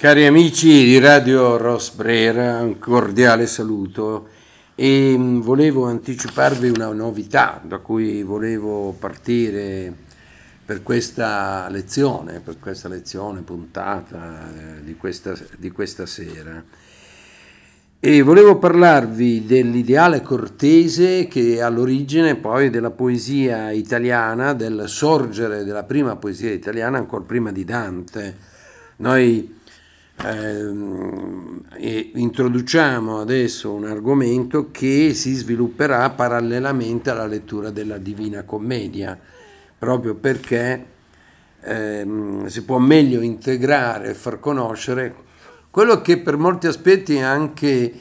Cari amici di Radio Rosbrera, un cordiale saluto e mm, volevo anticiparvi una novità da cui volevo partire per questa lezione, per questa lezione puntata eh, di questa, di questa sera. E volevo parlarvi dell'ideale cortese che è all'origine poi della poesia italiana, del sorgere della prima poesia italiana, ancora prima di Dante. Noi eh, introduciamo adesso un argomento che si svilupperà parallelamente alla lettura della Divina Commedia, proprio perché eh, si può meglio integrare e far conoscere quello che per molti aspetti è anche,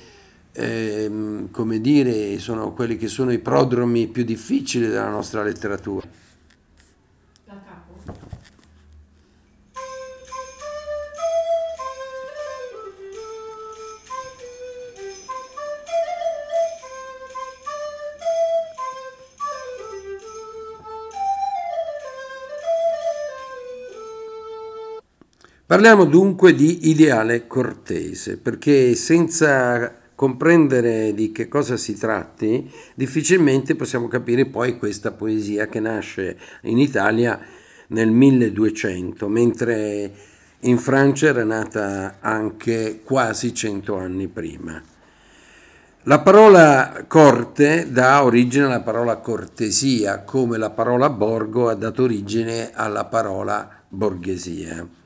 eh, come dire, sono quelli che sono i prodromi più difficili della nostra letteratura. Parliamo dunque di ideale cortese, perché senza comprendere di che cosa si tratti, difficilmente possiamo capire poi questa poesia che nasce in Italia nel 1200, mentre in Francia era nata anche quasi cento anni prima. La parola corte dà origine alla parola cortesia, come la parola borgo ha dato origine alla parola borghesia.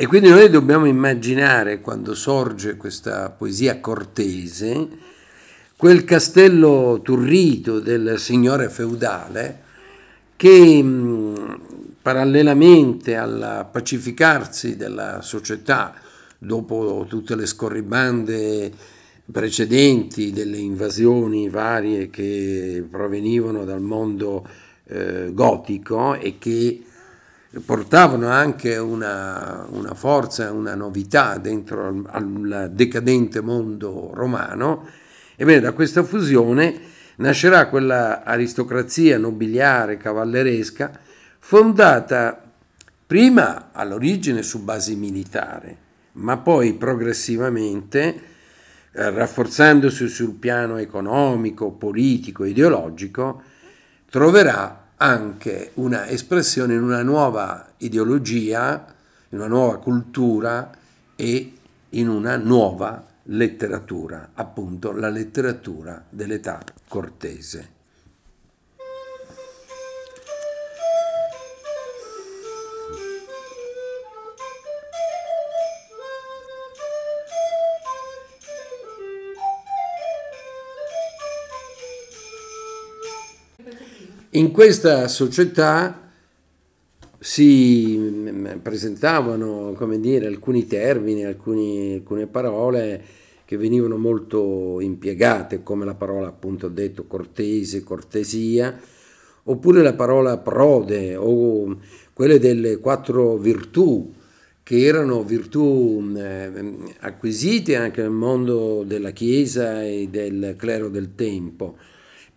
E quindi noi dobbiamo immaginare, quando sorge questa poesia cortese, quel castello turrito del signore feudale che parallelamente al pacificarsi della società dopo tutte le scorribande precedenti delle invasioni varie che provenivano dal mondo eh, gotico e che portavano anche una, una forza, una novità dentro al, al decadente mondo romano, ebbene da questa fusione nascerà quella aristocrazia nobiliare cavalleresca fondata prima all'origine su basi militari, ma poi progressivamente eh, rafforzandosi sul piano economico, politico, ideologico, troverà anche una espressione in una nuova ideologia, in una nuova cultura e in una nuova letteratura, appunto la letteratura dell'età cortese. In questa società si mm, presentavano come dire, alcuni termini, alcuni, alcune parole che venivano molto impiegate, come la parola appunto detto cortese, cortesia, oppure la parola prode o quelle delle quattro virtù, che erano virtù mm, eh, acquisite anche nel mondo della Chiesa e del clero del tempo,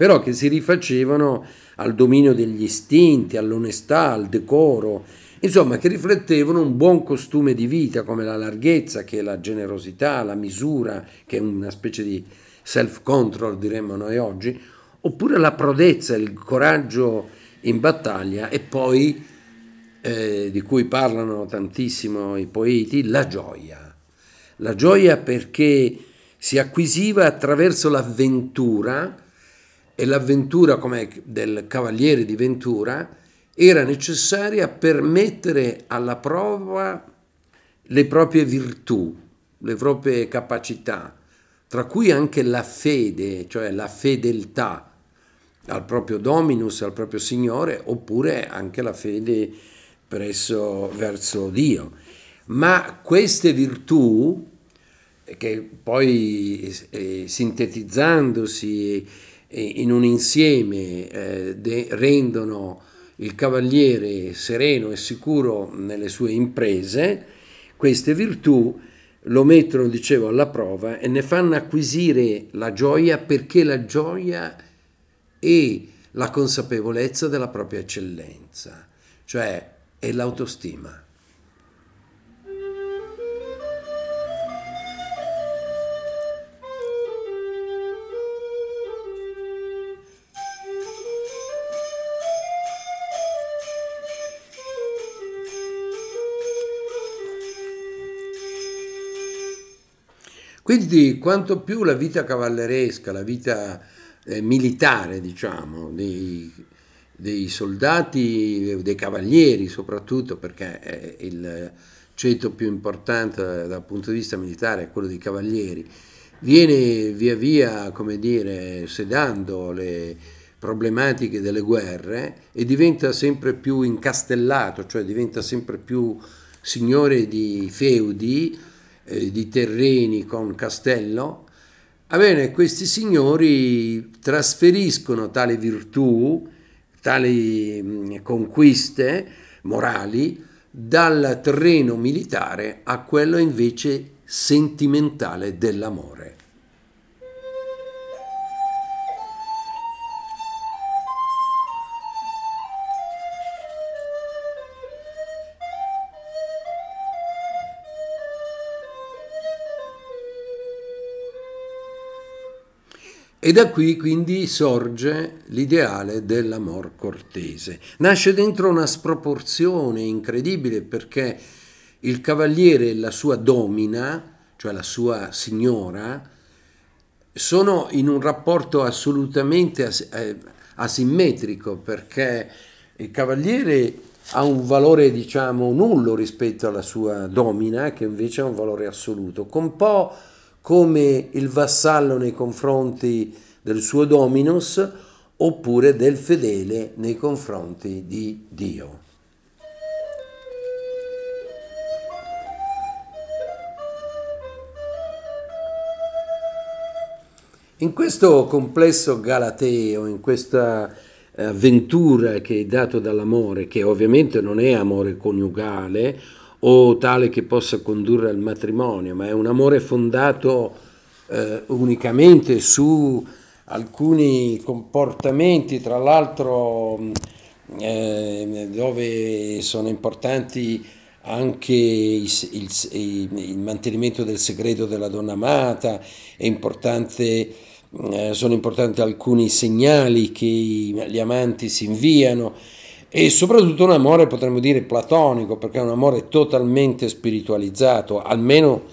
però che si rifacevano al dominio degli istinti, all'onestà, al decoro, insomma che riflettevano un buon costume di vita come la larghezza, che è la generosità, la misura, che è una specie di self-control diremmo noi oggi, oppure la prodezza, il coraggio in battaglia e poi, eh, di cui parlano tantissimo i poeti, la gioia. La gioia perché si acquisiva attraverso l'avventura, e l'avventura come del cavaliere di Ventura era necessaria per mettere alla prova le proprie virtù, le proprie capacità, tra cui anche la fede, cioè la fedeltà al proprio dominus, al proprio Signore, oppure anche la fede presso, verso Dio. Ma queste virtù, che poi eh, sintetizzandosi in un insieme eh, de, rendono il cavaliere sereno e sicuro nelle sue imprese, queste virtù lo mettono, dicevo, alla prova e ne fanno acquisire la gioia perché la gioia è la consapevolezza della propria eccellenza, cioè è l'autostima. Quindi quanto più la vita cavalleresca, la vita eh, militare, diciamo, dei, dei, soldati, dei cavalieri soprattutto, perché il ceto più importante dal punto di vista militare è quello dei cavalieri, viene via via, come dire, sedando le problematiche delle guerre e diventa sempre più incastellato, cioè diventa sempre più signore di feudi, eh, di terreni con castello, Ebbene, questi signori trasferiscono tale virtù, tali mm, conquiste morali dal terreno militare a quello invece sentimentale dell'amore. E da qui quindi sorge l'ideale dell'amor cortese. Nasce dentro una sproporzione incredibile perché il cavaliere e la sua domina, cioè la sua signora, sono in un rapporto assolutamente as- eh, asimmetrico perché il cavaliere ha un valore diciamo nullo rispetto alla sua domina che invece ha un valore assoluto, con un po' come il vassallo nei confronti del suo dominus oppure del fedele nei confronti di Dio. In questo complesso galateo, in questa avventura che è dato dall'amore, che ovviamente non è amore coniugale o tale che possa condurre al matrimonio, ma è un amore fondato eh, unicamente su alcuni comportamenti, tra l'altro eh, dove sono importanti anche il, il, il, mantenimento del segreto della donna amata, importante, eh, sono importanti alcuni segnali che gli amanti si inviano e soprattutto un amore potremmo dire platonico perché è un amore totalmente spiritualizzato, almeno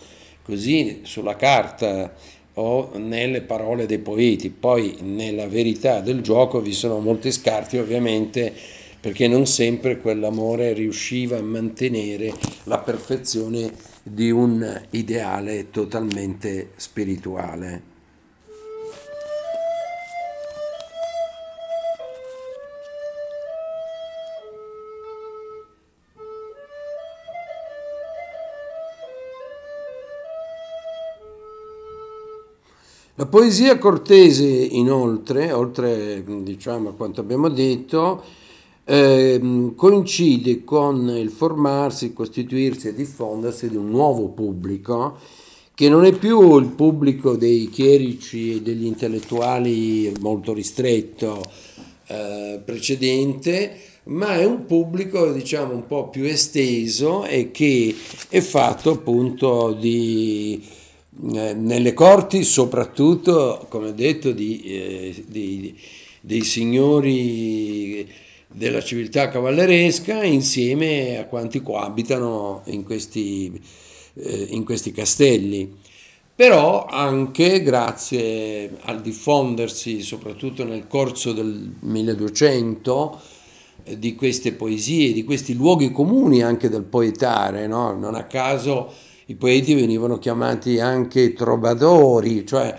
così sulla carta o nelle parole dei poeti, poi nella verità del gioco vi sono molti scarti ovviamente perché non sempre quell'amore riusciva a mantenere la perfezione di un ideale totalmente spirituale. La poesia cortese, inoltre, oltre diciamo, a quanto abbiamo detto, eh, coincide con il formarsi, costituirsi e diffondersi di un nuovo pubblico che non è più il pubblico dei chierici e degli intellettuali molto ristretto eh, precedente, ma è un pubblico diciamo un po' più esteso e che è fatto appunto di nelle corti soprattutto, come ho detto, di, eh, di, dei signori della civiltà cavalleresca insieme a quanti coabitano in questi, eh, in questi castelli. Però anche grazie al diffondersi, soprattutto nel corso del 1200, eh, di queste poesie, di questi luoghi comuni anche del poetare, no? non a caso i poeti venivano chiamati anche trovadori, cioè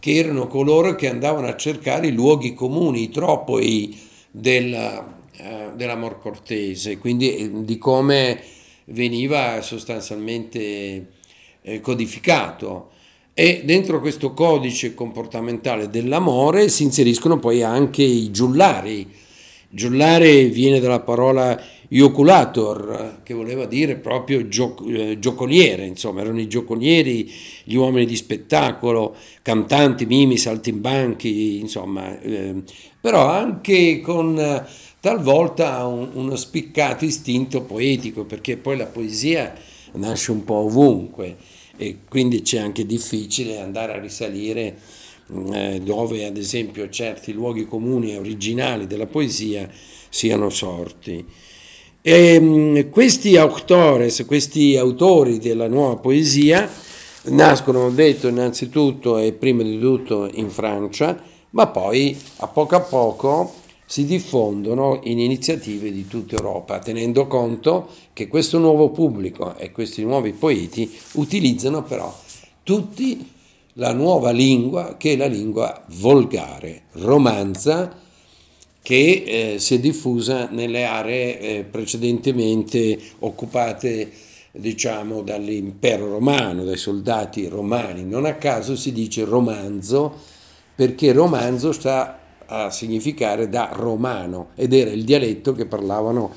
che erano coloro che andavano a cercare i luoghi comuni, i tropoi della, eh, dell'amor cortese, quindi eh, di come veniva sostanzialmente eh, codificato. E dentro questo codice comportamentale dell'amore si inseriscono poi anche i giullari. Giullare viene dalla parola Ioculator, che voleva dire proprio gioc- eh, giocoliere, insomma, erano i giocolieri, gli uomini di spettacolo, cantanti, mimi, saltimbanchi, insomma, eh, però anche con talvolta un, uno spiccato istinto poetico, perché poi la poesia nasce un po' ovunque e quindi c'è anche difficile andare a risalire dove ad esempio certi luoghi comuni e originali della poesia siano sorti. E, ehm, questi autores, questi autori della nuova poesia nascono, ho detto, innanzitutto e prima di tutto in Francia, ma poi a poco a poco si diffondono in iniziative di tutta Europa, tenendo conto che questo nuovo pubblico e questi nuovi poeti utilizzano però tutti la nuova lingua che è la lingua volgare, romanza, che eh, si è diffusa nelle aree eh, precedentemente occupate diciamo dall'impero romano, dai soldati romani. Non a caso si dice romanzo perché romanzo sta a significare da romano ed era il dialetto che parlavano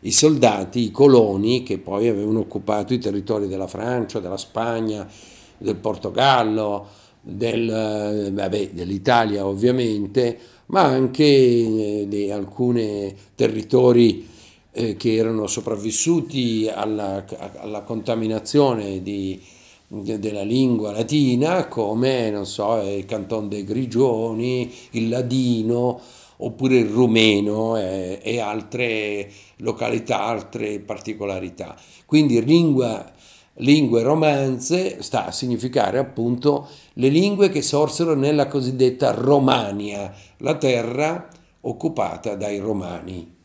i soldati, i coloni che poi avevano occupato i territori della Francia, della Spagna, del Portogallo, del, vabbè, dell'Italia ovviamente, ma anche eh, di alcuni territori eh, che erano sopravvissuti alla, alla contaminazione di, della lingua latina come, non so, il Canton dei Grigioni, il ladino oppure il rumeno e, e altre località, altre particolarità. Quindi lingua, lingue romanze sta a significare appunto le lingue che sorsero nella cosiddetta Romania, la terra occupata dai romani.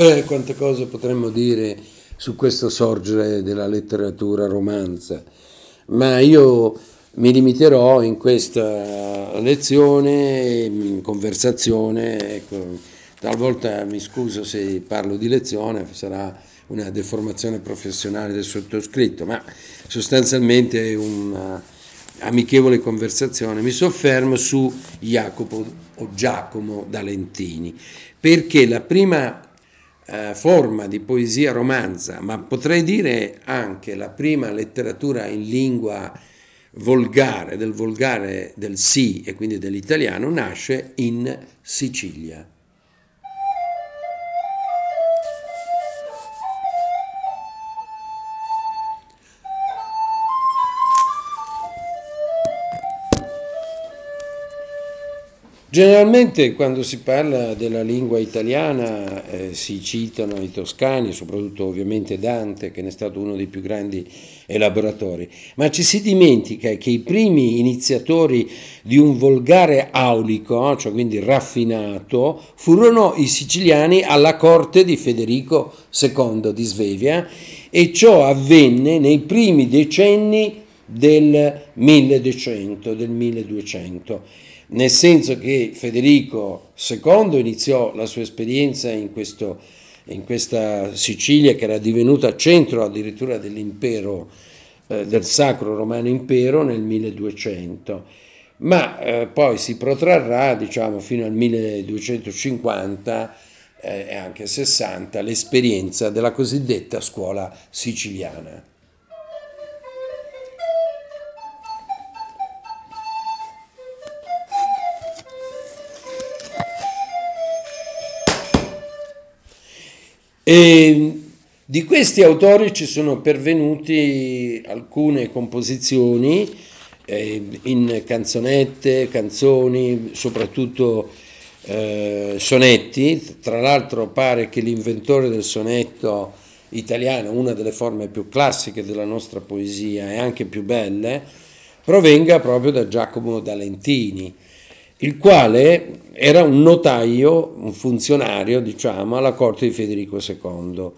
Eh, quante cose potremmo dire su questo sorgere della letteratura romanza, ma io mi limiterò in questa lezione, conversazione, ecco, talvolta mi scuso se parlo di lezione, sarà una deformazione professionale del sottoscritto, ma sostanzialmente una amichevole conversazione. Mi soffermo su Jacopo o Giacomo da Lentini, perché la prima eh, forma di poesia romanza, ma potrei dire anche la prima letteratura in lingua volgare, del volgare del sì e quindi dell'italiano, nasce in Sicilia. Generalmente quando si parla della lingua italiana eh, si citano i toscani, soprattutto ovviamente Dante, che ne è stato uno dei più grandi elaboratori, ma ci si dimentica che i primi iniziatori di un volgare aulico, cioè quindi raffinato, furono i siciliani alla corte di Federico II di Svevia e ciò avvenne nei primi decenni del 1200, del 1200 nel senso che Federico II iniziò la sua esperienza in, questo, in questa Sicilia che era divenuta centro addirittura dell'impero, eh, del Sacro Romano Impero nel 1200, ma eh, poi si protrarrà diciamo, fino al 1250 eh, e anche 60 l'esperienza della cosiddetta scuola siciliana. E di questi autori ci sono pervenuti alcune composizioni eh, in canzonette, canzoni, soprattutto eh, sonetti. Tra l'altro pare che l'inventore del sonetto italiano, una delle forme più classiche della nostra poesia e anche più belle, provenga proprio da Giacomo D'Alentini il quale era un notaio, un funzionario, diciamo, alla corte di Federico II,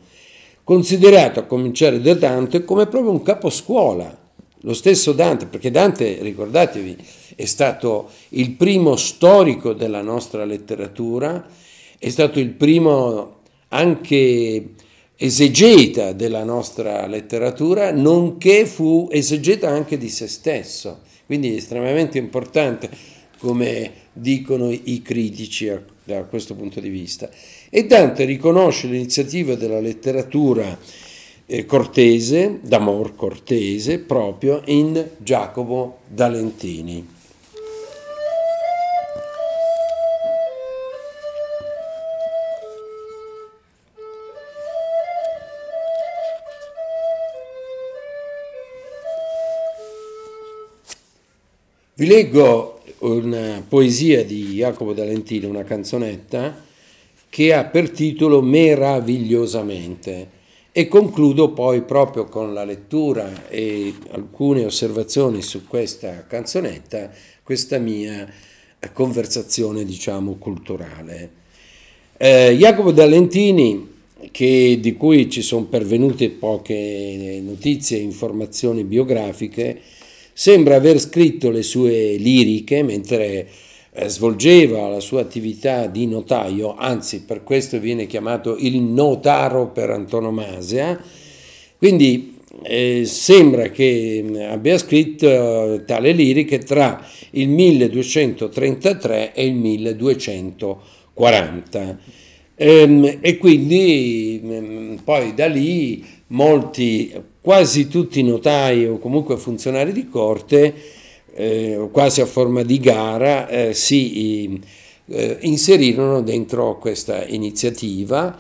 considerato a cominciare da Dante come proprio un caposcuola. Lo stesso Dante, perché Dante, ricordatevi, è stato il primo storico della nostra letteratura, è stato il primo anche esegeta della nostra letteratura, nonché fu esegeta anche di se stesso. Quindi estremamente importante come dicono i critici a, da questo punto di vista. E Dante riconosce l'iniziativa della letteratura eh, cortese, d'amor cortese, proprio in Giacomo D'Alentini. Vi leggo una poesia di Jacopo D'Alentino, una canzonetta che ha per titolo Meravigliosamente e concludo poi proprio con la lettura e alcune osservazioni su questa canzonetta, questa mia conversazione diciamo culturale. Eh, Jacopo D'Alentini, che, di cui ci sono pervenute poche notizie e informazioni biografiche, sembra aver scritto le sue liriche mentre eh, svolgeva la sua attività di notaio, anzi per questo viene chiamato il notaro per antonomasia, quindi eh, sembra che mm, abbia scritto eh, tale liriche tra il 1233 e il 1240 ehm, e quindi mm, poi da lì molti, quasi tutti notai o comunque funzionari di corte eh, quasi a forma di gara, eh, si eh, inserirono dentro questa iniziativa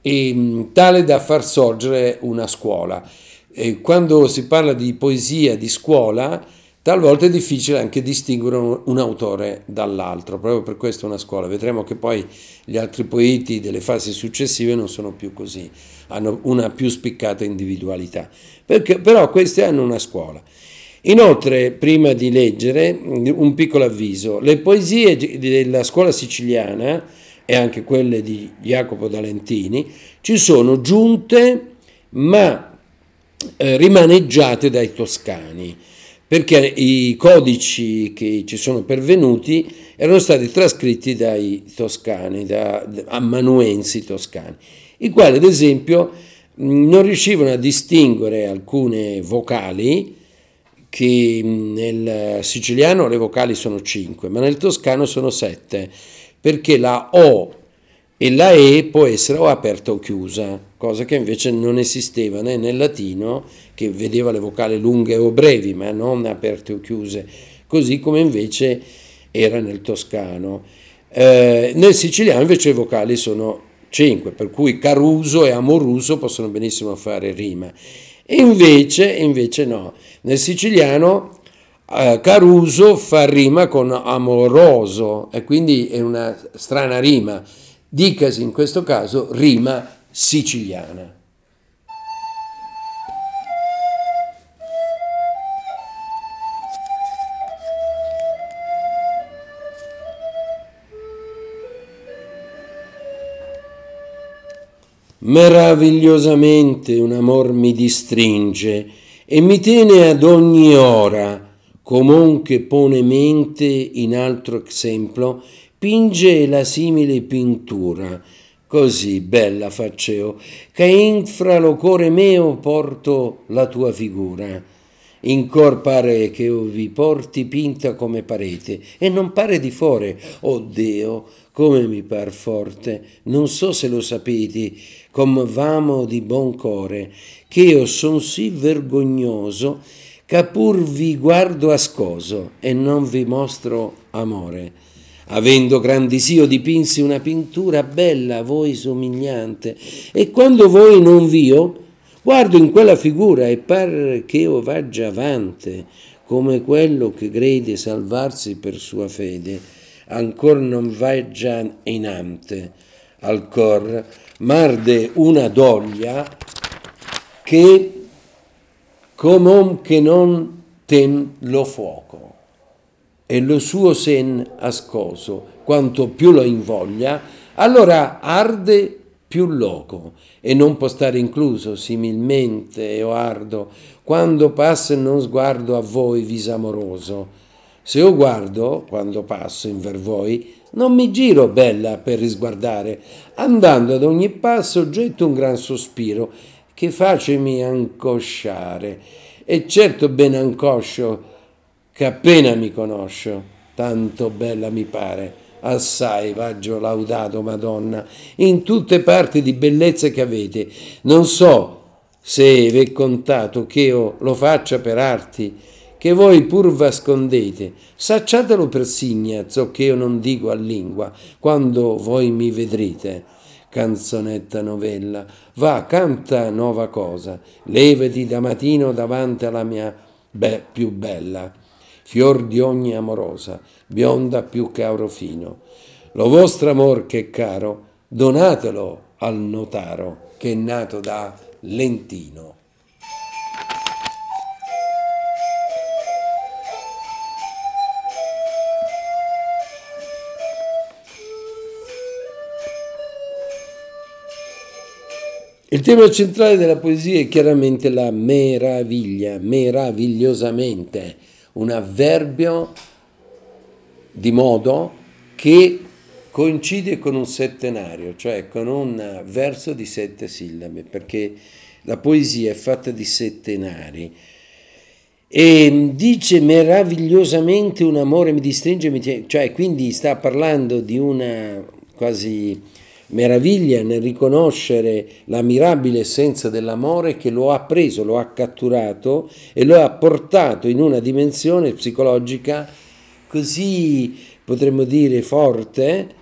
e, mm, tale da far sorgere una scuola. E quando si parla di poesia di scuola, talvolta è difficile anche distinguere un, autore dall'altro, proprio per questo è una scuola. Vedremo che poi gli altri poeti delle fasi successive non sono più così, hanno una più spiccata individualità, Perché, però queste hanno una scuola. Inoltre, prima di leggere, un piccolo avviso, le poesie della scuola siciliana e anche quelle di Jacopo D'Alentini ci sono giunte ma eh, rimaneggiate dai toscani perché i codici che ci sono pervenuti erano stati trascritti dai toscani, da amanuensi toscani, i quali ad esempio non riuscivano a distinguere alcune vocali che nel siciliano le vocali sono 5, ma nel toscano sono 7, perché la O e la E può essere o aperta o chiusa, cosa che invece non esisteva né nel latino, che vedeva le vocali lunghe o brevi, ma non aperte o chiuse, così come invece era nel toscano. Eh, nel siciliano invece le vocali sono 5, per cui Caruso e Amoruso possono benissimo fare rima. E invece, invece no, nel siciliano eh, Caruso fa rima con amoroso e quindi è una strana rima, dicasi in questo caso rima siciliana. Meravigliosamente un amor mi distringe e mi tiene ad ogni ora, comunque pone mente in altro esempio, pinge la simile pintura, così bella facceo, che infra lo core meo porto la tua figura. In cor pare che io vi porti pinta come parete, e non pare di fore, oh Dio, come mi par forte, non so se lo sapete, come vamo di buon core, che io son sì vergognoso, che pur vi guardo ascoso e non vi mostro amore. Avendo grandi io dipinsi una pintura bella a voi somigliante, e quando voi non vio, guardo in quella figura e par che io vaggia avante, come quello che crede salvarsi per sua fede ancor non vai già in ante. Al cor, marde una doglia che com'om che non ten lo fuoco. E lo suo sen ascoso, quanto più lo invoglia, allora arde più loco. E non può stare incluso similmente o ardo quando passa non sguardo a voi visamoroso se io guardo, quando passo in ver voi, non mi giro bella per risguardare, andando ad ogni passo getto un gran sospiro che facemi ancosciare. E certo ben ancoscio che appena mi conosco, tanto bella mi pare, assai vaggio laudato Madonna, in tutte parti di bellezza che avete. Non so se v'è contato che io lo faccia per arti, che voi pur vascondete, sacciatelo per signa, ciò che io non dico a lingua, quando voi mi vedrete. Canzonetta novella, va, canta nuova cosa, levati da mattino davanti alla mia be- più bella. fior di ogni amorosa, bionda più che auro fino. Lo vostro amor che è caro, donatelo al notaro che è nato da Lentino. Tema centrale della poesia è chiaramente la meraviglia, meravigliosamente, un avverbio di modo che coincide con un settenario, cioè con un verso di sette sillabe, perché la poesia è fatta di settenari. E dice meravigliosamente un amore mi distringe, mi tiene, cioè quindi sta parlando di una quasi meraviglia nel riconoscere la mirabile essenza dell'amore che lo ha preso, lo ha catturato e lo ha portato in una dimensione psicologica così, potremmo dire, forte,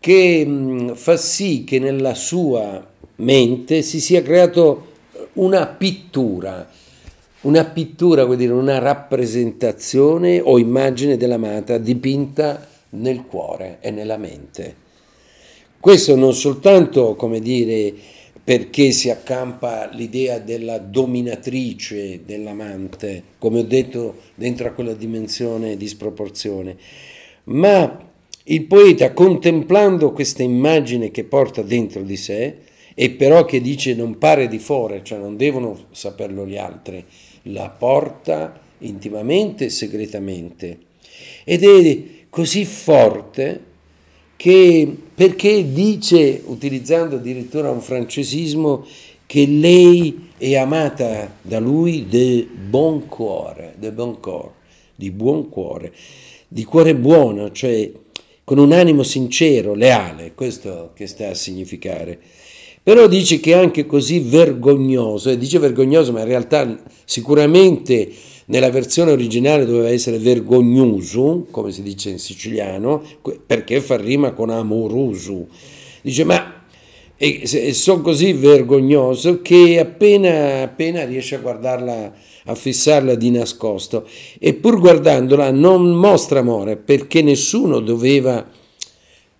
che fa sì che nella sua mente si sia creato una pittura, una pittura vuol dire una rappresentazione o immagine dell'amata dipinta nel cuore e nella mente. Questo non soltanto, come dire, perché si accampa l'idea della dominatrice dell'amante, come ho detto, dentro a quella dimensione di sproporzione, ma il poeta contemplando questa immagine che porta dentro di sé e però che dice non pare di fuori, cioè non devono saperlo gli altri, la porta intimamente e segretamente. Ed è così forte che perché dice, utilizzando addirittura un francesismo, che lei è amata da lui de bon cuore, de bon cuore, di buon cuore, di cuore buono, cioè con un animo sincero, leale, questo che sta a significare. Però dice che è anche così vergognoso, e dice vergognoso, ma in realtà sicuramente nella versione originale doveva essere vergognoso, come si dice in siciliano, perché fa rima con amoroso. Dice, ma sono così vergognoso che appena, appena riesce a guardarla, a fissarla di nascosto, e pur guardandola non mostra amore, perché nessuno doveva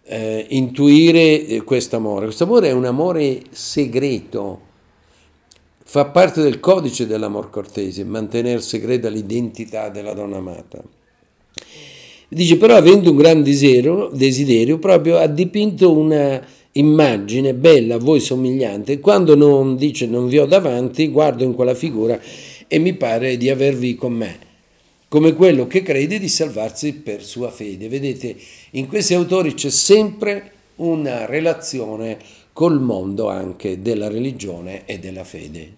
eh, intuire eh, questo amore. Questo amore è un amore segreto, Fa parte del codice dell'amor cortese mantenere segreta l'identità della donna amata. Dice però avendo un gran desiderio, desiderio proprio ha dipinto una immagine bella, a voi somigliante, quando non dice non vi ho davanti, guardo in quella figura e mi pare di avervi con me, come quello che crede di salvarsi per sua fede. Vedete, in questi autori c'è sempre una relazione col mondo anche della religione e della fede.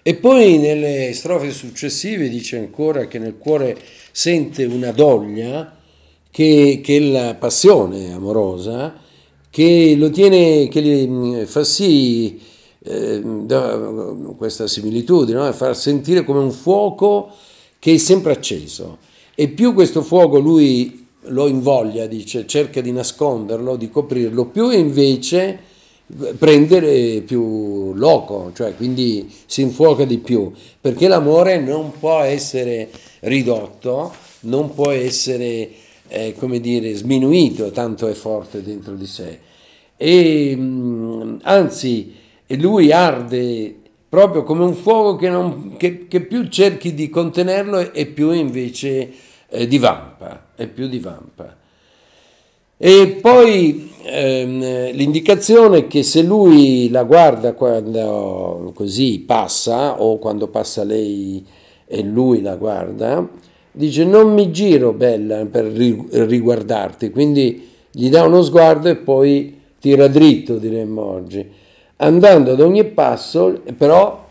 E poi nelle strofe successive dice ancora che nel cuore sente una doglia che, che la passione amorosa che lo tiene, che gli fa sì eh, questa similitudine, no? far sentire come un fuoco che è sempre acceso e più questo fuoco lui lo invoglia, dice, cerca di nasconderlo, di coprirlo, più invece prendere più loco, cioè quindi si infuoca di più, perché l'amore non può essere ridotto, non può essere, eh, come dire, sminuito, tanto è forte dentro di sé. E anzi, lui arde proprio come un fuoco che, non, che, che più cerchi di contenerlo e più invece eh, divampa, e più divampa. E poi ehm, l'indicazione che se lui la guarda quando così passa o quando passa lei e lui la guarda, dice non mi giro bella per riguardarti, quindi gli dà uno sguardo e poi tira dritto, diremmo oggi andando ad ogni passo, però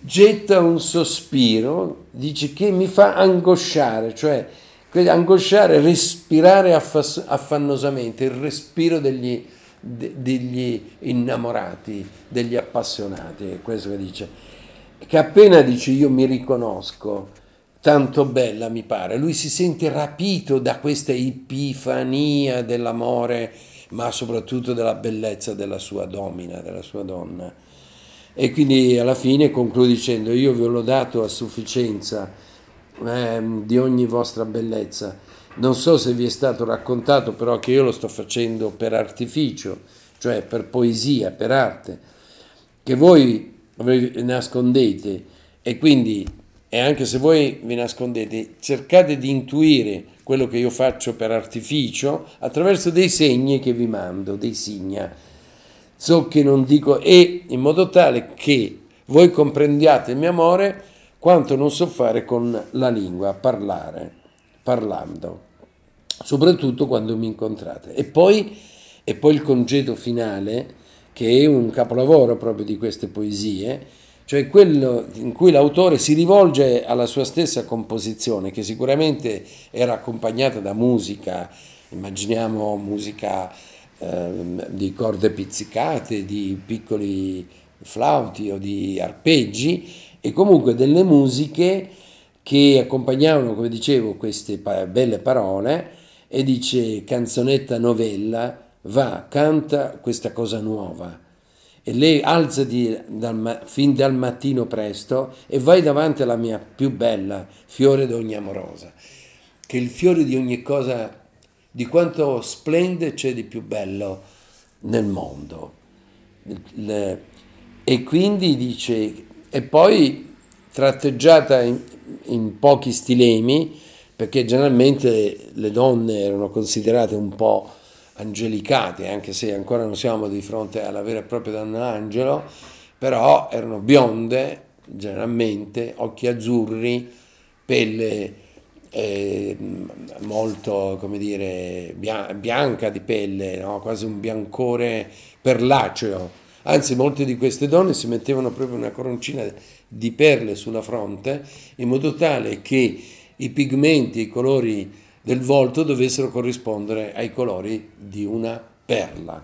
getta un sospiro, dice che mi fa angosciare, cioè angosciare, respirare affannosamente, il respiro degli, degli innamorati, degli appassionati, è questo che dice. Che appena dice io mi riconosco, tanto bella mi pare, lui si sente rapito da questa epifania dell'amore ma soprattutto della bellezza della sua domina, della sua donna. E quindi alla fine concludo dicendo io vi ho lodato a sufficienza eh, di ogni vostra bellezza. Non so se vi è stato raccontato però che io lo sto facendo per artificio, cioè per poesia, per arte, che voi vi nascondete e quindi, e anche se voi vi nascondete, cercate di intuire quello che io faccio per artificio attraverso dei segni che vi mando, dei signa. So che non dico, e in modo tale che voi comprendiate il mio amore quanto non so fare con la lingua, parlare, parlando, soprattutto quando mi incontrate. E poi, e poi il congedo finale, che è un capolavoro proprio di queste poesie, cioè quello in cui l'autore si rivolge alla sua stessa composizione, che sicuramente era accompagnata da musica, immaginiamo musica eh, di corde pizzicate, di piccoli flauti o di arpeggi, e comunque delle musiche che accompagnavano, come dicevo, queste belle parole, e dice canzonetta novella, va, canta questa cosa nuova e lei alzati dal, fin dal mattino presto e vai davanti alla mia più bella fiore d'ogni amorosa, che il fiore di ogni cosa, di quanto splende c'è di più bello nel mondo. Le, e quindi dice, e poi tratteggiata in, in pochi stilemi, perché generalmente le donne erano considerate un po' angelicate, anche se ancora non siamo di fronte alla vera e propria donna angelo, però erano bionde generalmente, occhi azzurri, pelle eh, molto, come dire, bianca di pelle, no? quasi un biancore perlaceo. Anzi, molte di queste donne si mettevano proprio una coroncina di perle sulla fronte in modo tale che i pigmenti, i colori del volto dovessero corrispondere ai colori di una perla.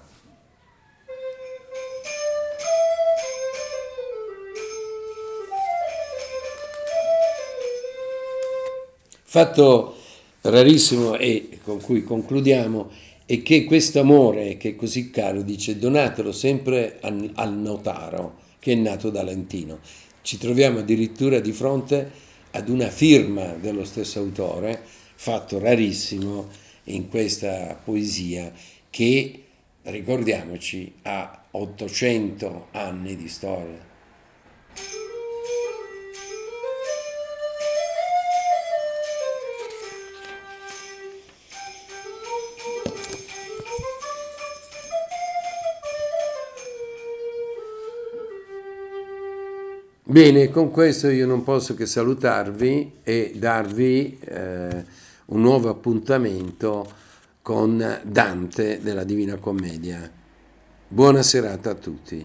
Fatto rarissimo e con cui concludiamo è che questo amore che è così caro dice donatelo sempre al notaro che è nato da Lentino. Ci troviamo addirittura di fronte ad una firma dello stesso autore fatto rarissimo in questa poesia che, ricordiamoci, ha 800 anni di storia. Bene, con questo io non posso che salutarvi e darvi eh, un nuovo appuntamento con Dante della Divina Commedia. Buona serata a tutti.